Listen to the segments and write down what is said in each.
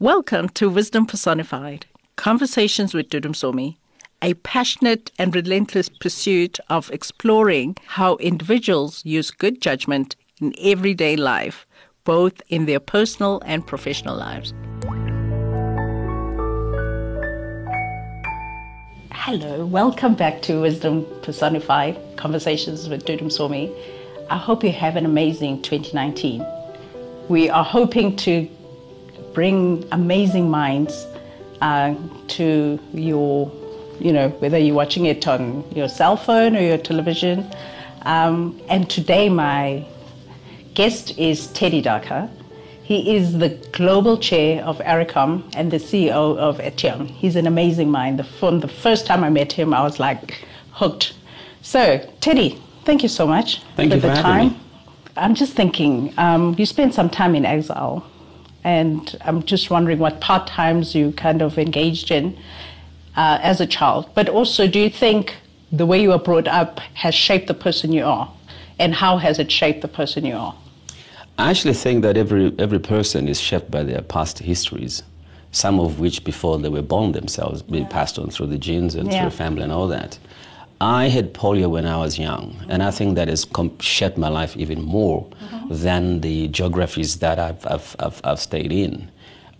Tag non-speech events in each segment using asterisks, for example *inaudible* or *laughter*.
Welcome to Wisdom Personified Conversations with Dudu Msomi, a passionate and relentless pursuit of exploring how individuals use good judgment in everyday life, both in their personal and professional lives. Hello, welcome back to Wisdom Personified Conversations with Dudu Msomi. I hope you have an amazing 2019. We are hoping to bring amazing minds uh, to your, you know, whether you're watching it on your cell phone or your television. Um, and today, my guest is Teddy Daka. He is the global chair of Aurecon and the CEO of Etion. He's an amazing mind. The, from the first time I met him, I was like hooked. So, Teddy, thank you so much Thank for you for the time. me. I'm just thinking, um, you spent some time in exile, and I'm just wondering what part times you kind of engaged in uh, as a child. But also, do you think the way you were brought up has shaped the person you are? And how has it shaped the person you are? I actually think that every, every person is shaped by their past histories, some of which before they were born themselves, be passed on through the genes and Yeah. through family and all that. I had polio when I was young, and I think that has shaped my life even more than the geographies that I've, I've, I've, I've stayed in.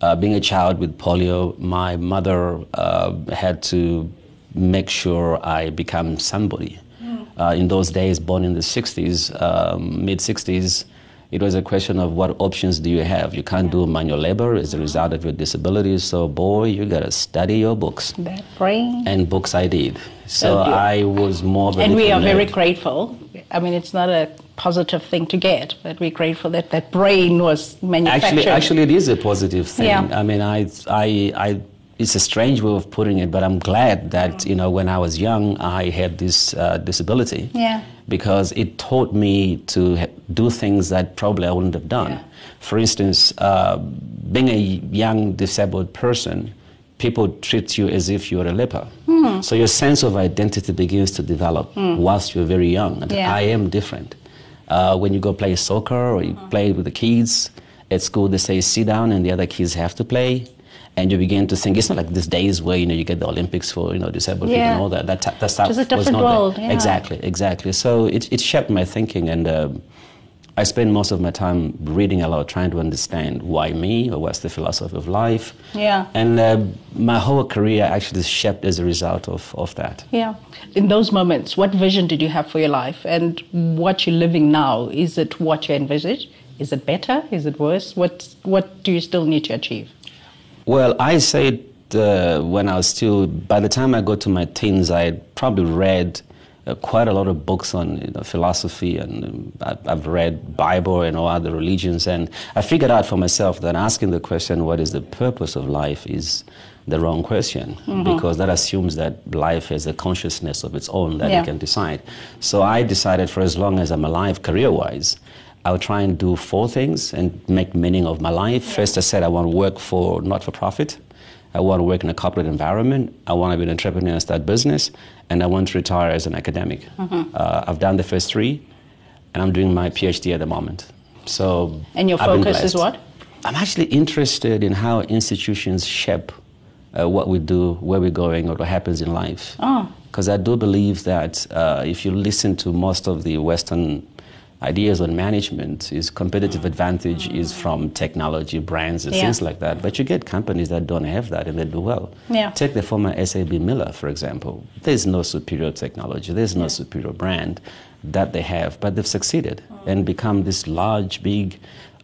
Uh, being a child with polio, my mother uh, had to make sure I become somebody. Uh, in those days, born in the 60s, um, mid 60s, it was a question of what options do you have. You can't do manual labor as a result of your disability, so boy, you gotta study your books. That brain. And books I did. So. I was more of a And we are very grateful. I mean, it's not a positive thing to get, but we're grateful that that brain was manufactured. Actually, actually, it is a positive thing. Yeah. I mean, I, I, I, it's a strange way of putting it, but I'm glad that you know when I was young, I had this uh, disability. Yeah. Because it taught me to do things that probably I wouldn't have done. Yeah. For instance, uh, being a young disabled person, people treat you as if you're a leper. Hmm. So your sense of identity begins to develop whilst you're very young. Yeah. I am different. Uh, when you go play soccer or you play with the kids at school, they say sit down and the other kids have to play. And you begin to think it's not like these days where you know you get the Olympics for you know disabled people and all that. That, that stuff Just a was different not there. world, yeah. Exactly, exactly. So it, it shaped my thinking, and um I spend most of my time reading a lot, trying to understand why me or what's the philosophy of life. Yeah. And uh, my whole career actually is shaped as a result of, of that. Yeah. In those moments, what vision did you have for your life? And what you're living now, is it what you envisaged? Is it better? Is it worse? What, what do you still need to achieve? Well, I said uh, when I was still, by the time I got to my teens, I had probably read uh, quite a lot of books on you know, philosophy, and um, I- I've read Bible and all other religions, and I figured out for myself that asking the question, "What is the purpose of life?" is the wrong question because that assumes that life has a consciousness of its own that Yeah. it can decide. So I decided, for as long as I'm alive, career-wise. I'll try and do four things and make meaning of my life. First, I said I want to work for not for profit. I want to work in a corporate environment. I want to be an entrepreneur and start business. And I want to retire as an academic. Uh, I've done the first three, and I'm doing my PhD at the moment. So, And your I've focus is what? I'm actually interested in how institutions shape uh, what we do, where we're going, or what happens in life. Oh. Because I do believe that uh, if you listen to most of the Western ideas on management, is competitive advantage is from technology, brands, and Yeah. things like that. But you get companies that don't have that and they do well. Yeah. Take the former SAB Miller, for example. There's no superior technology, there's no superior brand that they have, but they've succeeded and become this large, big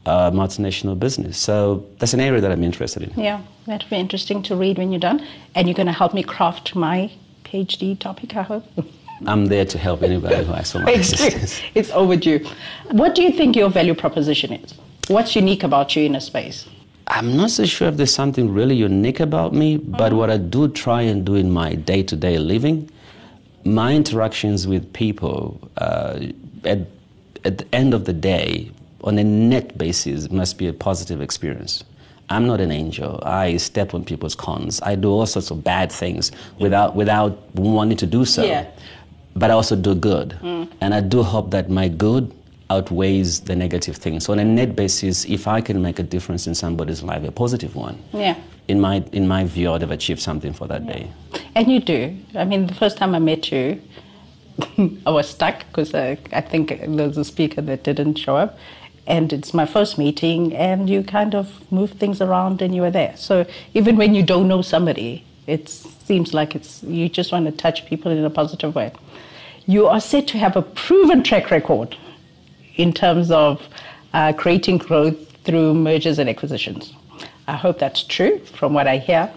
uh, multinational business. So that's an area that I'm interested in. Yeah, that'll be interesting to read when you're done. And you're going to help me craft my PhD topic, I hope. *laughs* I'm there to help anybody who asks for my *laughs* assistance. It's overdue. What do you think your value proposition is? What's unique about you in a space? I'm not so sure if there's something really unique about me, but what I do try and do in my day to day living, my interactions with people uh, at, at the end of the day, on a net basis, must be a positive experience. I'm not an angel. I step on people's cons. I do all sorts of bad things without, without wanting to do so. Yeah. But I also do good. And I do hope that my good outweighs the negative things. So on a net basis, if I can make a difference in somebody's life, a positive one, Yeah. in my in my view, I'd have achieved something for that day. And you do. I mean, the first time I met you, *laughs* I was stuck because I, uh, I think there was a speaker that didn't show up. And it's my first meeting, and you kind of move things around and you were there. So even when you don't know somebody, it seems like it's you just want to touch people in a positive way. You are said to have a proven track record in terms of uh, creating growth through mergers and acquisitions. I hope that's true from what I hear.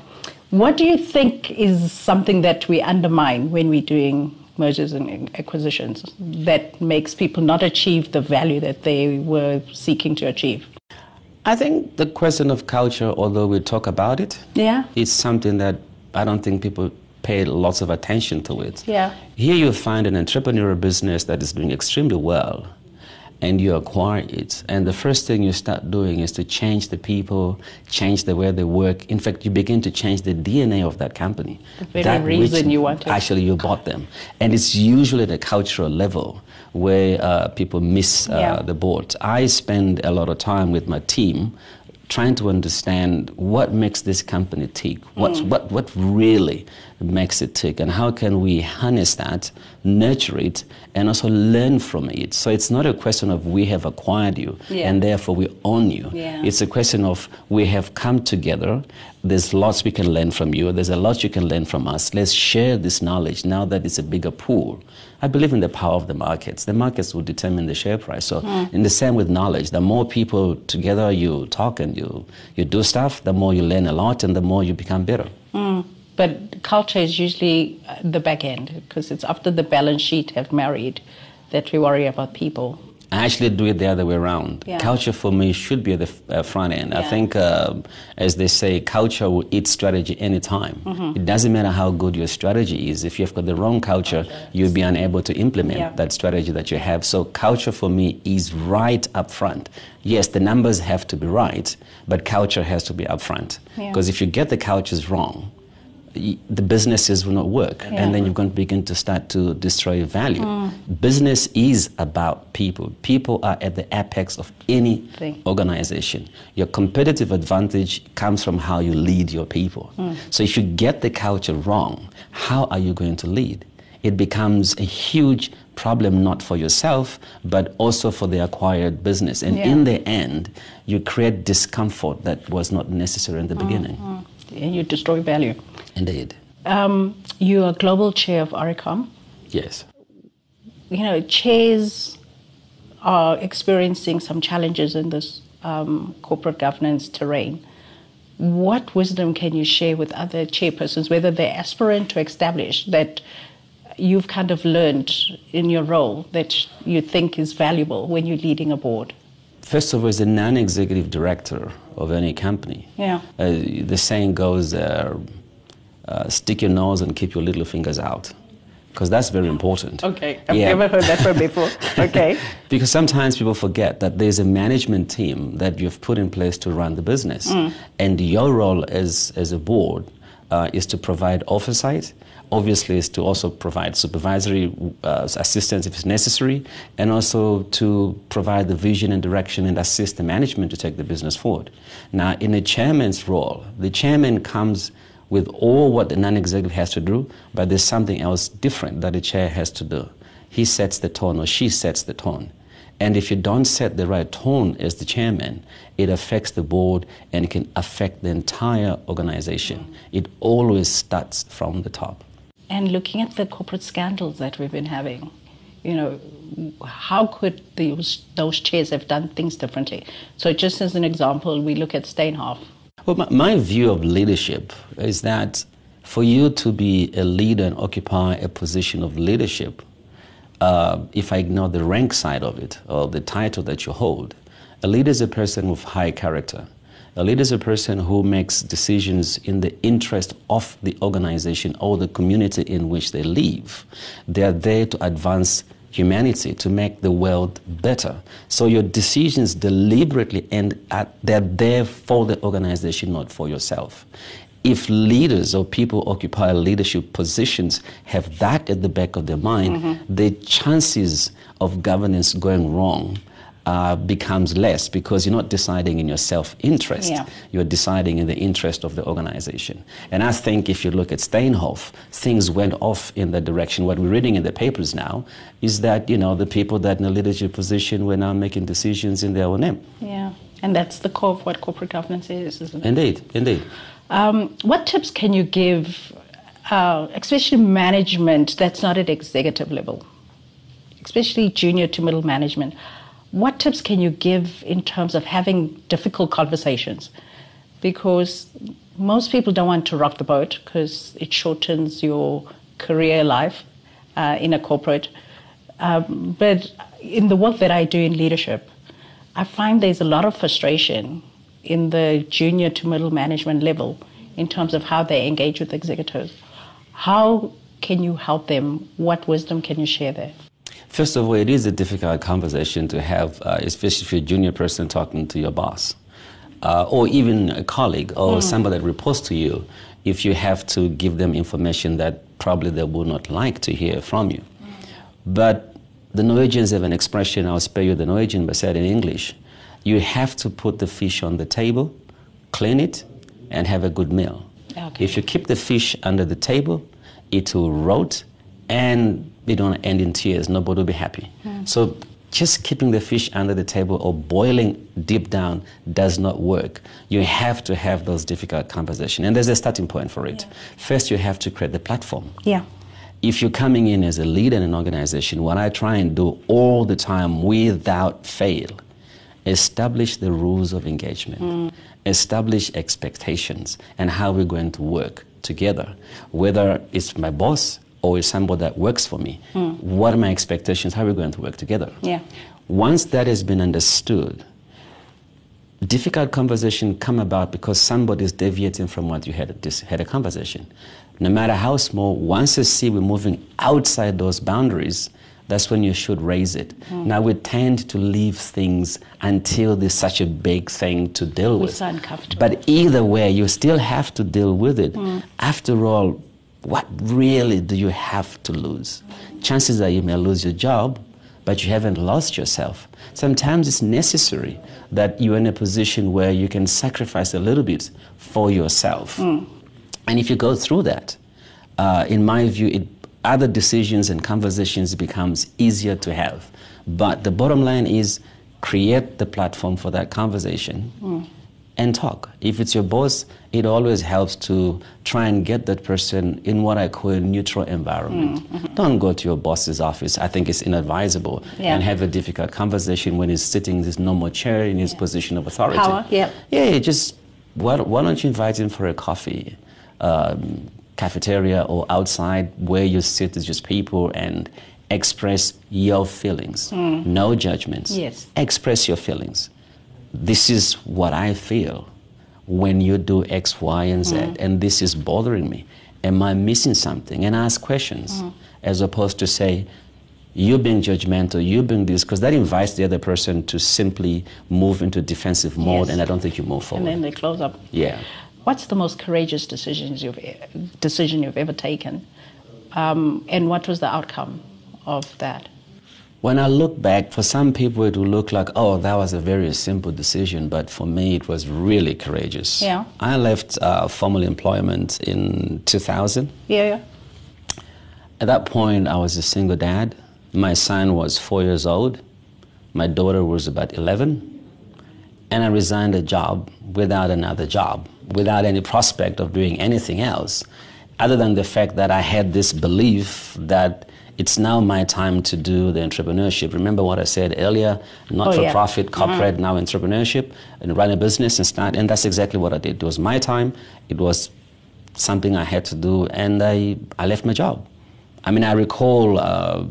What do you think is something that we undermine when we're doing mergers and acquisitions that makes people not achieve the value that they were seeking to achieve? I think the question of culture, although we talk about it, Yeah. it's something that I don't think people pay lots of attention to it. Yeah. Here you find an entrepreneurial business that is doing extremely well and you acquire it. And the first thing you start doing is to change the people, change the way they work. In fact, you begin to change the DNA of that company. The very That reason you want it. Actually, you bought them. And it's usually at a cultural level where uh, people miss uh, Yeah. the boat. I spend a lot of time with my team trying to understand what makes this company tick, what's, Mm. what, what really makes it tick, and how can we harness that, nurture it, and also learn from it. So it's not a question of we have acquired you Yeah. and therefore we own you. Yeah. It's a question of we have come together. There's lots we can learn from you. There's a lot you can learn from us. Let's share this knowledge now that it's a bigger pool. I believe in the power of the markets. The markets will determine the share price. So, in the same with knowledge, the more people together you talk and you, you do stuff, the more you learn a lot and the more you become better. Mm. But culture is usually uh, the back end because it's after the balance sheet have married that we worry about people. I actually do it the other way around. Yeah. Culture for me should be at the uh, front end. I think, um, as they say, culture will eat strategy anytime. Mm-hmm. It doesn't matter how good your strategy is. If you've got the wrong culture, you'll be unable to implement Yeah. that strategy that you have. So, culture for me is right up front. Yes, the numbers have to be right, but culture has to be up front. Yeah. Because if you get the cultures wrong, the businesses will not work. Yeah. and then you're going to begin to start to destroy value. Business is about people. People are at the apex of any Thing. organization. Your competitive advantage comes from how you lead your people. Hmm. So if you get the culture wrong how are you going to lead? It becomes a huge problem not for yourself but also for the acquired business. And Yeah. in the end you create discomfort that was not necessary in the hmm, beginning. And you destroy value. indeed Um, you are global chair of Aurecon. yes You know, chairs are experiencing some challenges in this um, corporate governance terrain. What wisdom can you share with other chairpersons, whether they're aspirant to establish, that you've kind of learned in your role that you think is valuable when you're leading a board? First of all, as a non-executive director of any company, Yeah. uh, the saying goes, uh, uh, "Stick your nose and keep your little fingers out," because that's very important. Okay, I've Yeah. never heard that one before. *laughs* Okay. Because sometimes people forget that there's a management team that you've put in place to run the business. And your role as, as a board uh, is to provide oversight, obviously, is to also provide supervisory uh, assistance if it's necessary, and also to provide the vision and direction and assist the management to take the business forward. Now, in a chairman's role, the chairman comes with all what the non-executive has to do, but there's something else different that the chair has to do. He sets the tone or she sets the tone. And if you don't set the right tone as the chairman, it affects the board and it can affect the entire organization. It always starts from the top. And looking at the corporate scandals that we've been having, you know, how could those, those chairs have done things differently? So, just as an example, we look at Steinhoff. Well, my, my view of leadership is that for you to be a leader and occupy a position of leadership, uh, if I ignore the rank side of it or the title that you hold, a leader is a person with high character. A leader is a person who makes decisions in the interest of the organization or the community in which they live. They are there to advance humanity, to make the world better. So your decisions deliberately and at, they're there for the organization, not for yourself. if leaders or people occupy leadership positions have that at the back of their mind, mm-hmm. the chances of governance going wrong uh, becomes less because you're not deciding in your self interest. Yeah. You're deciding in the interest of the organization. And I think if you look at Steinhoff, things went off in that direction. What we're reading in the papers now is that, you know, the people that in a leadership position were now making decisions in their own name. Yeah. And that's the core of what corporate governance is, isn't it? Indeed, indeed. Um, what tips can you give, uh, especially management that's not at executive level, especially junior to middle management? What tips can you give in terms of having difficult conversations? Because most people don't want to rock the boat because it shortens your career life uh, in a corporate. Um, but in the work that I do in leadership, I find there's a lot of frustration in the junior to middle management level in terms of how they engage with executives. How can you help them? What wisdom can you share there? First of all, it is a difficult conversation to have, uh, especially if you're a junior person talking to your boss, uh, or even a colleague or mm. somebody that reports to you, if you have to give them information that probably they would not like to hear from you. Mm. But the Norwegians have an expression, I'll spare you the Norwegian, but said in English, you have to put the fish on the table, clean it, and have a good meal. Okay. If you keep the fish under the table, it will rot and it don't end in tears. Nobody will be happy. Mm. So just keeping the fish under the table or boiling deep down does not work. You have to have those difficult conversations. And there's a starting point for it. Yeah. First, you have to create the platform. Yeah. If you're coming in as a leader in an organization, what I try and do all the time without fail, establish the rules of engagement, mm. establish expectations, and how we're going to work together. Whether it's my boss, or is somebody that works for me? Mm. What are my expectations? How are we going to work together? Yeah. Once that has been understood, difficult conversation come about because somebody is deviating from what you had, this had a conversation. No matter how small, once you see we're moving outside those boundaries, that's when you should raise it. Mm. Now we tend to leave things until there's such a big thing to deal with. But either way, you still have to deal with it. Mm. After all, what really do you have to lose? Chances are you may lose your job, but you haven't lost yourself. Sometimes it's necessary that you're in a position where you can sacrifice a little bit for yourself. Mm. And if you go through that, uh, in my view, it, other decisions and conversations becomes easier to have. But the bottom line is create the platform for that conversation. Mm and talk. If it's your boss, it always helps to try and get that person in what I call a neutral environment. Mm, mm-hmm. Don't go to your boss's office. I think it's inadvisable yeah. and have a difficult conversation when he's sitting in his normal chair in his yeah. position of authority. Power, yeah. Yeah, just why, why don't you invite him for a coffee? Um, cafeteria or outside where you sit as just people and express your feelings. Mm. No judgments. Yes. Express your feelings this is what I feel when you do X, Y, and Z, mm. and this is bothering me. Am I missing something? And ask questions mm. as opposed to say, you being judgmental, you being this, because that invites the other person to simply move into defensive mode, yes. and I don't think you move forward. And then they close up. Yeah. What's the most courageous decisions you've decision you've ever taken, um, and what was the outcome of that? When I look back, for some people it will look like, oh, that was a very simple decision, but for me it was really courageous. Yeah. I left uh, formal employment in 2000. Yeah, yeah. At that point, I was a single dad. My son was four years old. My daughter was about 11. And I resigned a job without another job, without any prospect of doing anything else, other than the fact that I had this belief that it's now my time to do the entrepreneurship. Remember what I said earlier, not for profit, mm-hmm. corporate, mm-hmm. now entrepreneurship, and run a business and start. And that's exactly what I did. It was my time, it was something I had to do, and I, I left my job. I mean, I recall uh,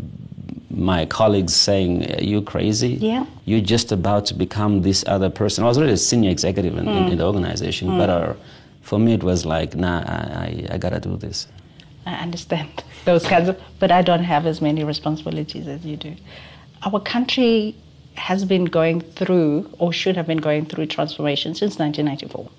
my colleagues saying, Are you crazy? Yeah. You're just about to become this other person. I was already a senior executive in, mm. in, in the organization, mm. but uh, for me it was like, Nah, I, I, I gotta do this. I understand *laughs* those kinds of, but I don't have as many responsibilities as you do. Our country has been going through, or should have been going through, transformation since 1994.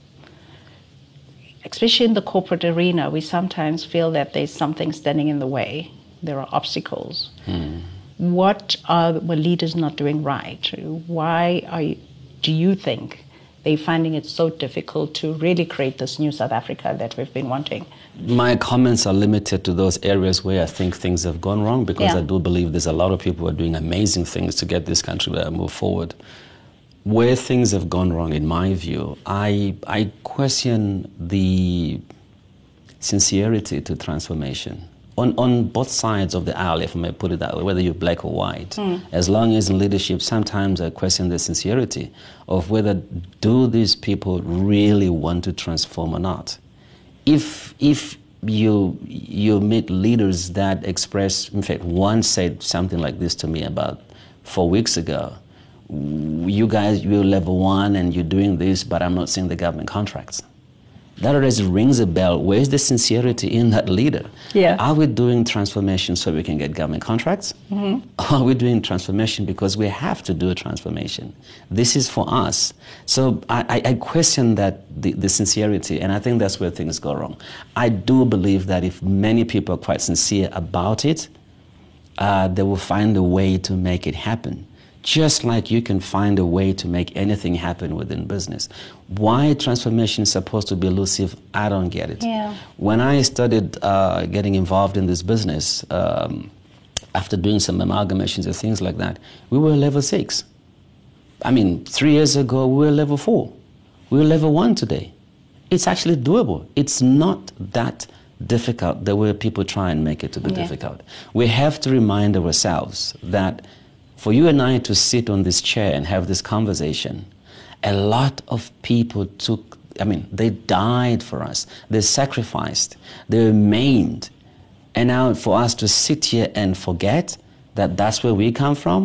especially in the corporate arena, we sometimes feel that there's something standing in the way. There are obstacles. Hmm. What are were leaders not doing right? Why are you, do you think they're finding it so difficult to really create this new South Africa that we've been wanting? My comments are limited to those areas where I think things have gone wrong because Yeah. I do believe there's a lot of people who are doing amazing things to get this country to move forward. Where things have gone wrong, in my view, I, I question the sincerity to transformation. On, on both sides of the aisle, if I may put it that way, whether you're black or white, hmm. as long as in leadership, sometimes I question the sincerity of whether do these people really want to transform or not if if you you meet leaders that express in fact one said something like this to me about four weeks ago you guys you're level one and you're doing this but i'm not seeing the government contracts that already rings a bell. Where's the sincerity in that leader? Yeah. are we doing transformation so we can get government contracts? Are we doing transformation because we have to do a transformation? This is for us. So i, I, I question that the, the sincerity and i think that's where things go wrong. I do believe that if many people are quite sincere about it uh, they will find a way to make it happen. Just like you can find a way to make anything happen within business. Why transformation is supposed to be elusive, I don't get it. Yeah. When I started uh, getting involved in this business, um, after doing some amalgamations and things like that, we were level six. I mean, three years ago, we were level four. We were level one today. It's actually doable. It's not that difficult the way people try and make it to be Yeah. difficult. We have to remind ourselves that for you and I to sit on this chair and have this conversation, a lot of people took, I mean, they died for us, they sacrificed, they were maimed. And now for us to sit here and forget that that's where we come from,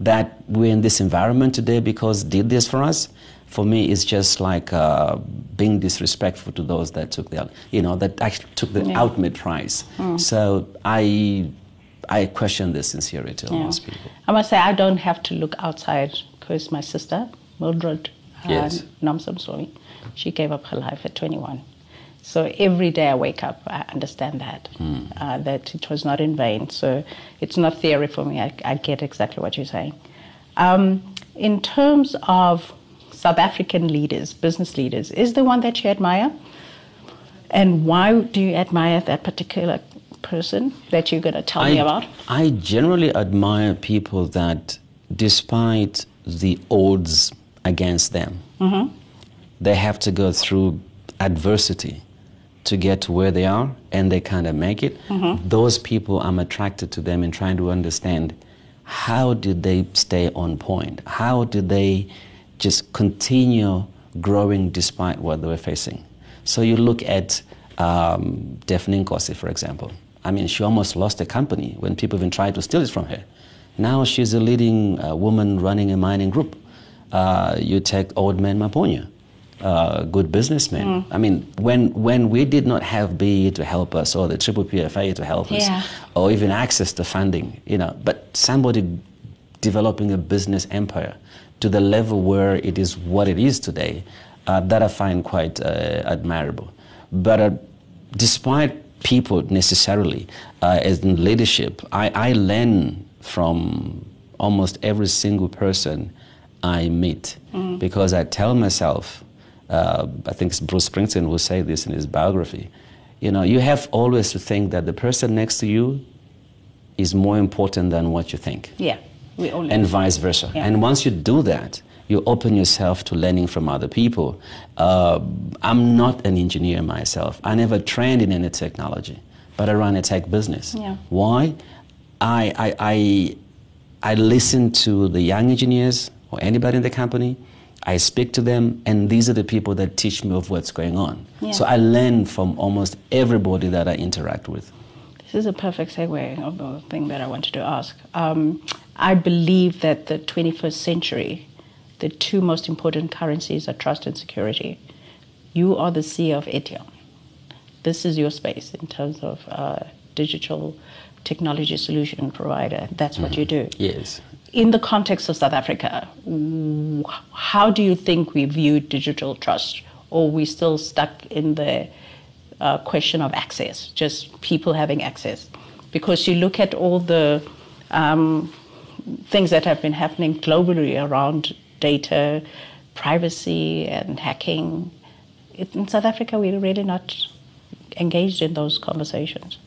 that we're in this environment today because did this for us, for me it's just like uh, being disrespectful to those that took the, you know, that actually took the Yeah. ultimate prize. So I, I question the sincerity of Yeah. most people. I must say, I don't have to look outside because my sister, Mildred uh, Yes. Namsam Swami, she gave up her life at 21. So every day I wake up, I understand that, uh, that it was not in vain. So it's not theory for me. I, I get exactly what you're saying. Um, in terms of South African leaders, business leaders, is the one that you admire? And why do you admire that particular person that you're going to tell me about? I generally admire people that, despite the odds against them, Mm-hmm. they have to go through adversity to get to where they are and they kind of make it. Mm-hmm. Those people, I'm attracted to them and trying to understand how did they stay on point? How did they just continue growing despite what they were facing? So you look at um, Daphne Nkosi, for example. I mean, she almost lost a company when people even tried to steal it from her. Now she's a leading uh, woman running a mining group. Uh, you take Old Man Maponya, uh, good businessman. I mean, when, when we did not have BE to help us or the Triple PFA to help Yeah. us or even access to funding, you know, but somebody developing a business empire to the level where it is what it is today, uh, that I find quite uh, admirable. But uh, despite people necessarily uh, as in leadership, I, I learn from almost every single person I meet because I tell myself, uh, I think it's Bruce Springsteen will say this in his biography, you know, you have always to think that the person next to you is more important than what you think Yeah, we only. and vice versa. Yeah. And once you do that, you open yourself to learning from other people. Uh, I'm not an engineer myself. I never trained in any technology, but I run a tech business. Yeah. Why? I, I, I, I listen to the young engineers or anybody in the company. I speak to them, and these are the people that teach me of what's going on. Yeah. So I learn from almost everybody that I interact with. This is a perfect segue of the thing that I wanted to ask. Um, I believe that the 21st century, the two most important currencies are trust and security. You are the CEO of Etion. This is your space in terms of uh, digital technology solution provider. That's what you do. Yes. In the context of South Africa, how do you think we view digital trust or we still stuck in the uh, question of access, just people having access. Because you look at all the um, things that have been happening globally around data, privacy, and hacking. In South Africa, we're really not engaged in those conversations.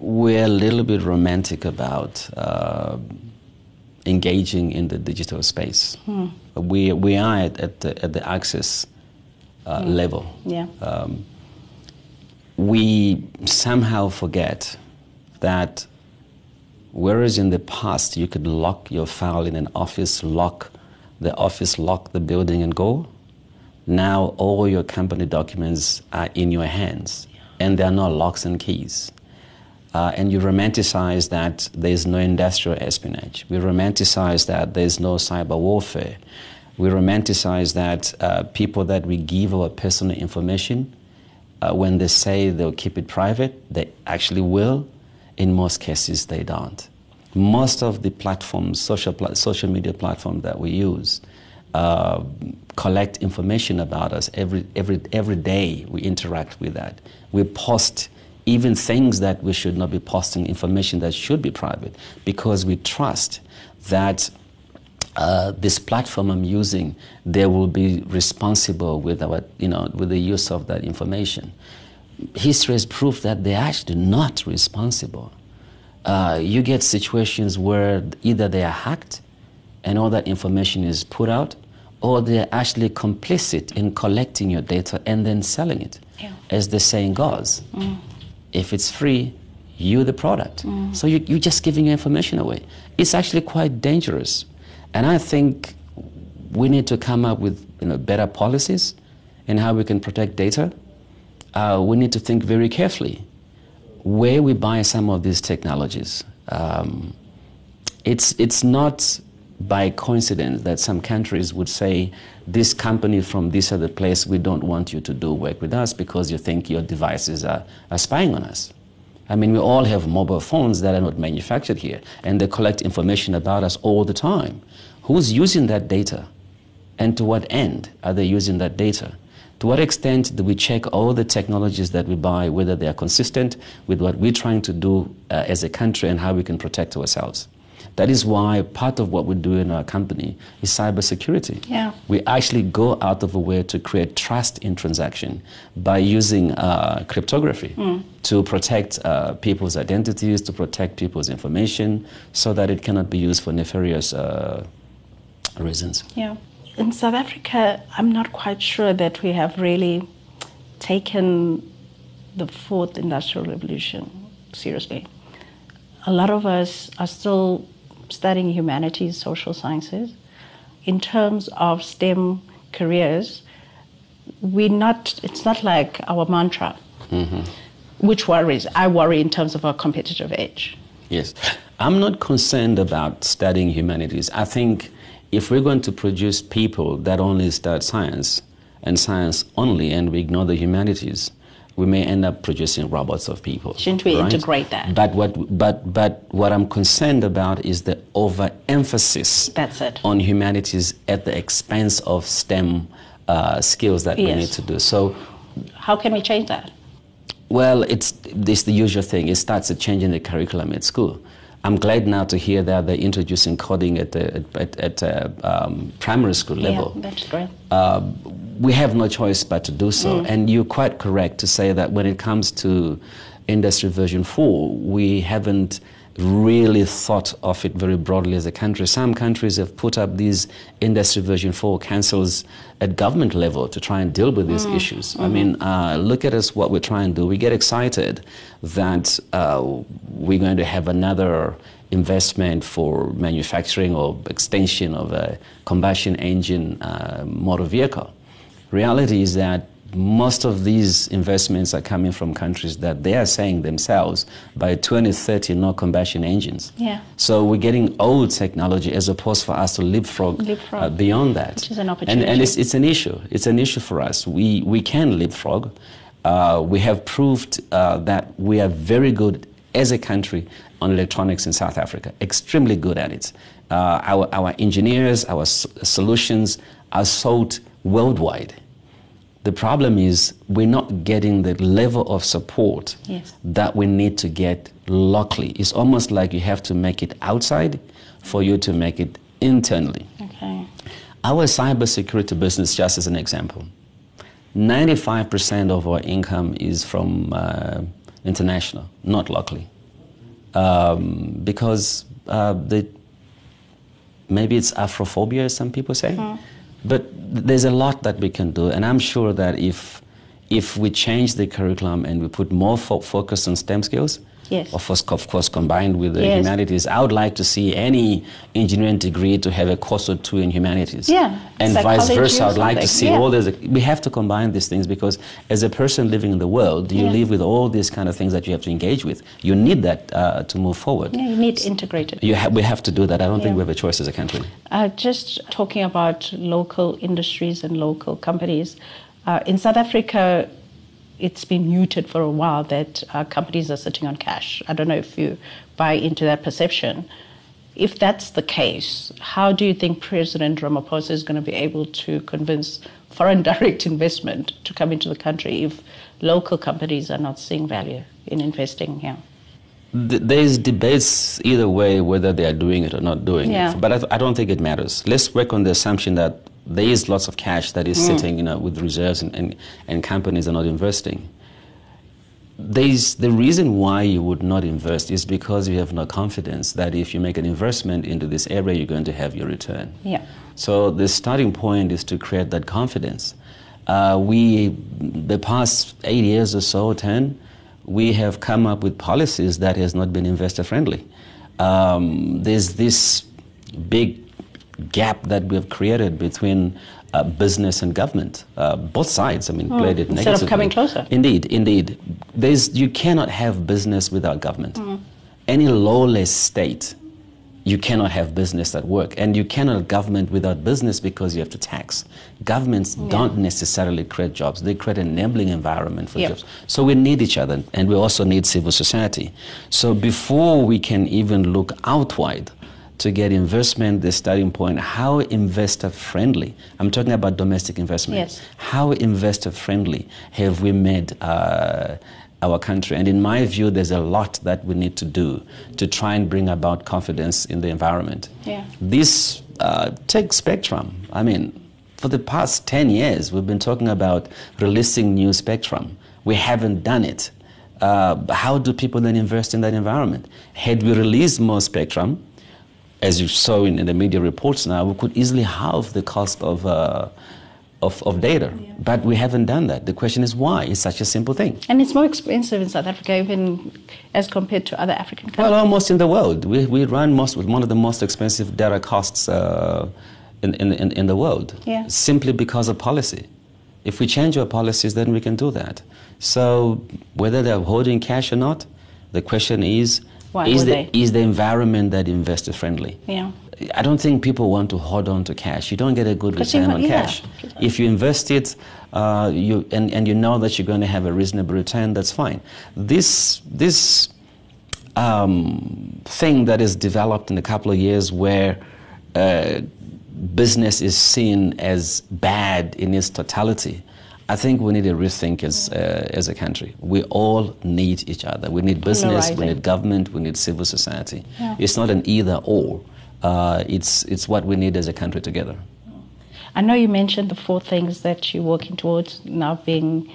We're a little bit romantic about uh, engaging in the digital space. Hmm. We, we are at, at, the, at the access uh, hmm. level. Yeah. Um, we somehow forget that whereas in the past you could lock your file in an office, lock the office, lock the building, and go, now all your company documents are in your hands and there are no locks and keys. Uh, and you romanticize that there's no industrial espionage. We romanticize that there's no cyber warfare. We romanticize that uh, people that we give our personal information, uh, when they say they'll keep it private, they actually will. In most cases, they don't. Most of the platforms, social, pl- social media platforms that we use, uh, collect information about us every, every, every day we interact with that. We post even things that we should not be posting, information that should be private, because we trust that uh, this platform I'm using, they will be responsible with our, you know, with the use of that information. History has proved that they're actually not responsible. Uh, you get situations where either they are hacked and all that information is put out, or they're actually complicit in collecting your data and then selling it. Yeah. As the saying goes, mm. if it's free, you're the product. Mm. So you, you're just giving your information away. It's actually quite dangerous. And I think we need to come up with you know, better policies in how we can protect data. Uh, we need to think very carefully where we buy some of these technologies. Um, it's, it's not by coincidence that some countries would say, this company from this other place, we don't want you to do work with us because you think your devices are, are spying on us. I mean, we all have mobile phones that are not manufactured here, and they collect information about us all the time. Who's using that data? And to what end are they using that data? To what extent do we check all the technologies that we buy, whether they are consistent with what we're trying to do uh, as a country and how we can protect ourselves? That is why part of what we do in our company is cybersecurity. Yeah. We actually go out of a way to create trust in transaction by using uh, cryptography mm. to protect uh, people's identities, to protect people's information, so that it cannot be used for nefarious uh, reasons. Yeah. In South Africa, I'm not quite sure that we have really taken the fourth industrial revolution seriously. A lot of us are still studying humanities, social sciences, in terms of STEM careers, we not it's not like our mantra, mm-hmm. which worries. I worry in terms of our competitive edge. Yes, I'm not concerned about studying humanities. I think if we're going to produce people that only study science and science only, and we ignore the humanities, we may end up producing robots of people. Shouldn't we right? integrate that? But what, but, but what I'm concerned about is the overemphasis That's it. on humanities at the expense of STEM uh, skills that yes. we need to do. So, how can we change that? Well, it's, it's the usual thing. It starts at changing the curriculum at school. I'm glad now to hear that they're introducing coding at the at, at, at uh, um, primary school level. Yeah, that's great. Uh, we have no choice but to do so. Mm. And you're quite correct to say that when it comes to industry version 4, we haven't really thought of it very broadly as a country. Some countries have put up these industry version 4 councils at government level to try and deal with these mm. issues. Mm-hmm. I mean, uh, look at us, what we're trying to do. We get excited that uh, we're going to have another investment for manufacturing or extension of a combustion engine uh, motor vehicle. Reality is that most of these investments are coming from countries that they are saying themselves by 2030 no combustion engines. Yeah. So we're getting old technology as opposed for us to leapfrog, leapfrog. Uh, beyond that. Which is an opportunity. And, and it's, it's an issue. It's an issue for us. We, we can leapfrog. Uh, we have proved uh, that we are very good as a country on electronics in South Africa, extremely good at it. Uh, our, our engineers, our solutions are sold worldwide The problem is we're not getting the level of support Yes. that we need to get locally. It's almost like you have to make it outside for you to make it internally. Okay. Our cybersecurity business, just as an example, 95% of our income is from uh, international, not locally. Um, because uh, the, maybe it's Afrophobia, some people say. But there's a lot that we can do, and I'm sure that if, if we change the curriculum and we put more fo- focus on STEM skills, Yes. of course, of course, combined with the Yes. humanities, I would like to see any engineering degree to have a course or two in humanities. Yeah, And vice versa, I'd like to see yeah. all these. We have to combine these things because as a person living in the world, you Yeah. live with all these kind of things that you have to engage with. You need that uh, to move forward. Yeah, you need integrated. You ha- we have to do that. I don't think we have a choice as a country. Uh, just talking about local industries and local companies, uh, in South Africa, it's been muted for a while that uh, companies are sitting on cash. I don't know if you buy into that perception. If that's the case, how do you think President Ramaphosa is going to be able to convince foreign *laughs* direct investment to come into the country if local companies are not seeing value in investing here? There's debates either way whether they are doing it or not doing Yeah. it. But I, I don't think it matters. Let's work on the assumption that there is lots of cash that is sitting, you know, with reserves and, and, and companies are not investing. There's the reason why you would not invest is because you have no confidence that if you make an investment into this area, you're going to have your return. Yeah. So the starting point is to create that confidence. Uh, we, the past eight years or so, ten, we have come up with policies that has not been investor friendly. Um, there's this big gap that we have created between uh, business and government, uh, both sides. I mean, played it Hmm. instead of coming closer. Indeed, indeed. There's, you cannot have business without government. Hmm. Any lawless state, you cannot have business that work. And you cannot have government without business because you have to tax. Governments don't necessarily create jobs. They create an enabling environment for Yeah. jobs. So we need each other, and we also need civil society. So before we can even look out outward to get investment, the starting point, how investor friendly, I'm talking about domestic investment, Yes. how investor friendly have we made uh, our country? And in my view, there's a lot that we need to do to try and bring about confidence in the environment. Yeah. This, uh, take Spectrum. I mean, for the past 10 years, we've been talking about releasing new Spectrum. We haven't done it. Uh, how do people then invest in that environment? Had we released more Spectrum, as you saw in, in the media reports now, we could easily halve the cost of, uh, of, of data. But we haven't done that. The question is why? It's such a simple thing. And it's more expensive in South Africa, even as compared to other African countries. Well, almost in the world. We, we run most, with one of the most expensive data costs uh, in, in, in, in the world. Yeah. Simply because of policy. If we change our policies, then we can do that. So whether they're holding cash or not, the question is, Why is the, they? is the environment that investor friendly? Yeah. I don't think people want to hold on to cash. You don't get a good return on yeah. cash. If you invest it, uh, you and, and you know that you're going to have a reasonable return, that's fine. This this um, thing that is developed in a couple of years, where uh, business is seen as bad in its totality. I think we need to rethink as, uh, as a country. We all need each other. We need business, we need government, we need civil society. Yeah. It's not an either or. Uh, it's, it's what we need as a country together. I know you mentioned the four things that you're working towards now being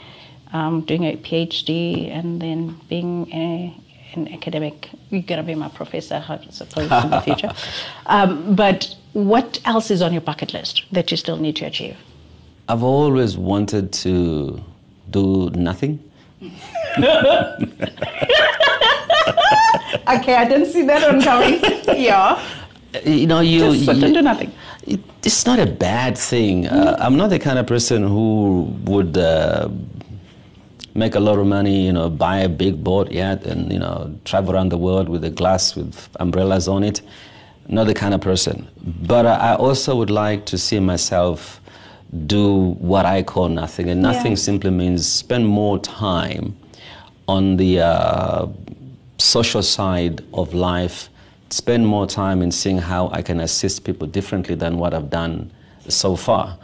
um, doing a PhD and then being a, an academic. You're going to be my professor, I suppose, in the future. *laughs* Um, but what else is on your bucket list that you still need to achieve? I've always wanted to do nothing. *laughs* Okay, I didn't see that one coming. *laughs* yeah. You know, you. Just sit you- do nothing. it, it's not a bad thing. Uh, I'm not the kind of person who would uh, make a lot of money, you know, buy a big boat yacht and, you know, travel around the world with a glass with umbrellas on it. Not the kind of person. But I I also would like to see myself do what I call nothing. And nothing Yeah. simply means spend more time on the uh, social side of life, spend more time in seeing how I can assist people differently than what I've done so far.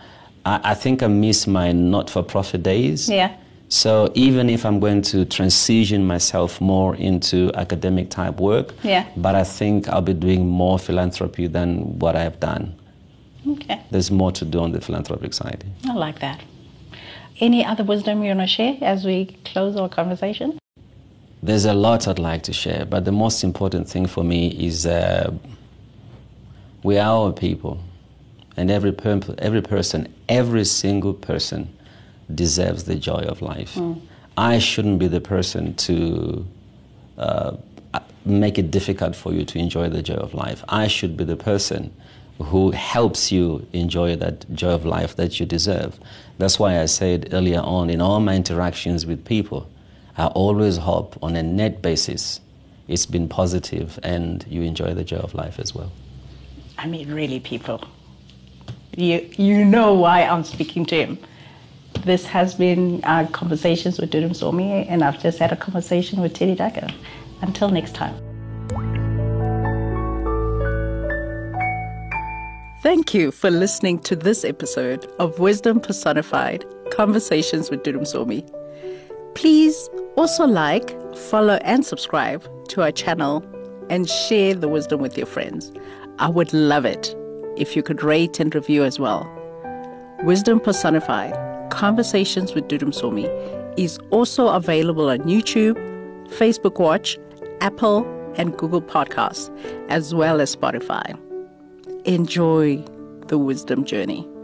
I, I think I miss my not for profit days. Yeah. So even if I'm going to transition myself more into academic type work, Yeah. but I think I'll be doing more philanthropy than what I have done. Okay. There's more to do on the philanthropic side. I like that. Any other wisdom you want to share as we close our conversation? There's a lot I'd like to share, but the most important thing for me is uh, we are our people, and every, per- every person, every single person deserves the joy of life. I shouldn't be the person to uh, make it difficult for you to enjoy the joy of life. I should be the person who helps you enjoy that joy of life that you deserve. That's why I said earlier on in all my interactions with people, I always hope on a net basis it's been positive and you enjoy the joy of life as well. I mean, really, people. You, you know why I'm speaking to him. This has been our conversations with Dudu Msomi, and I've just had a conversation with Teddy Daka. Until next time. Thank you for listening to this episode of Wisdom Personified Conversations with Dudu Msomi. Please also like, follow, and subscribe to our channel and share the wisdom with your friends. I would love it if you could rate and review as well. Wisdom Personified Conversations with Dudu Msomi is also available on YouTube, Facebook Watch, Apple, and Google Podcasts, as well as Spotify. Enjoy the wisdom journey.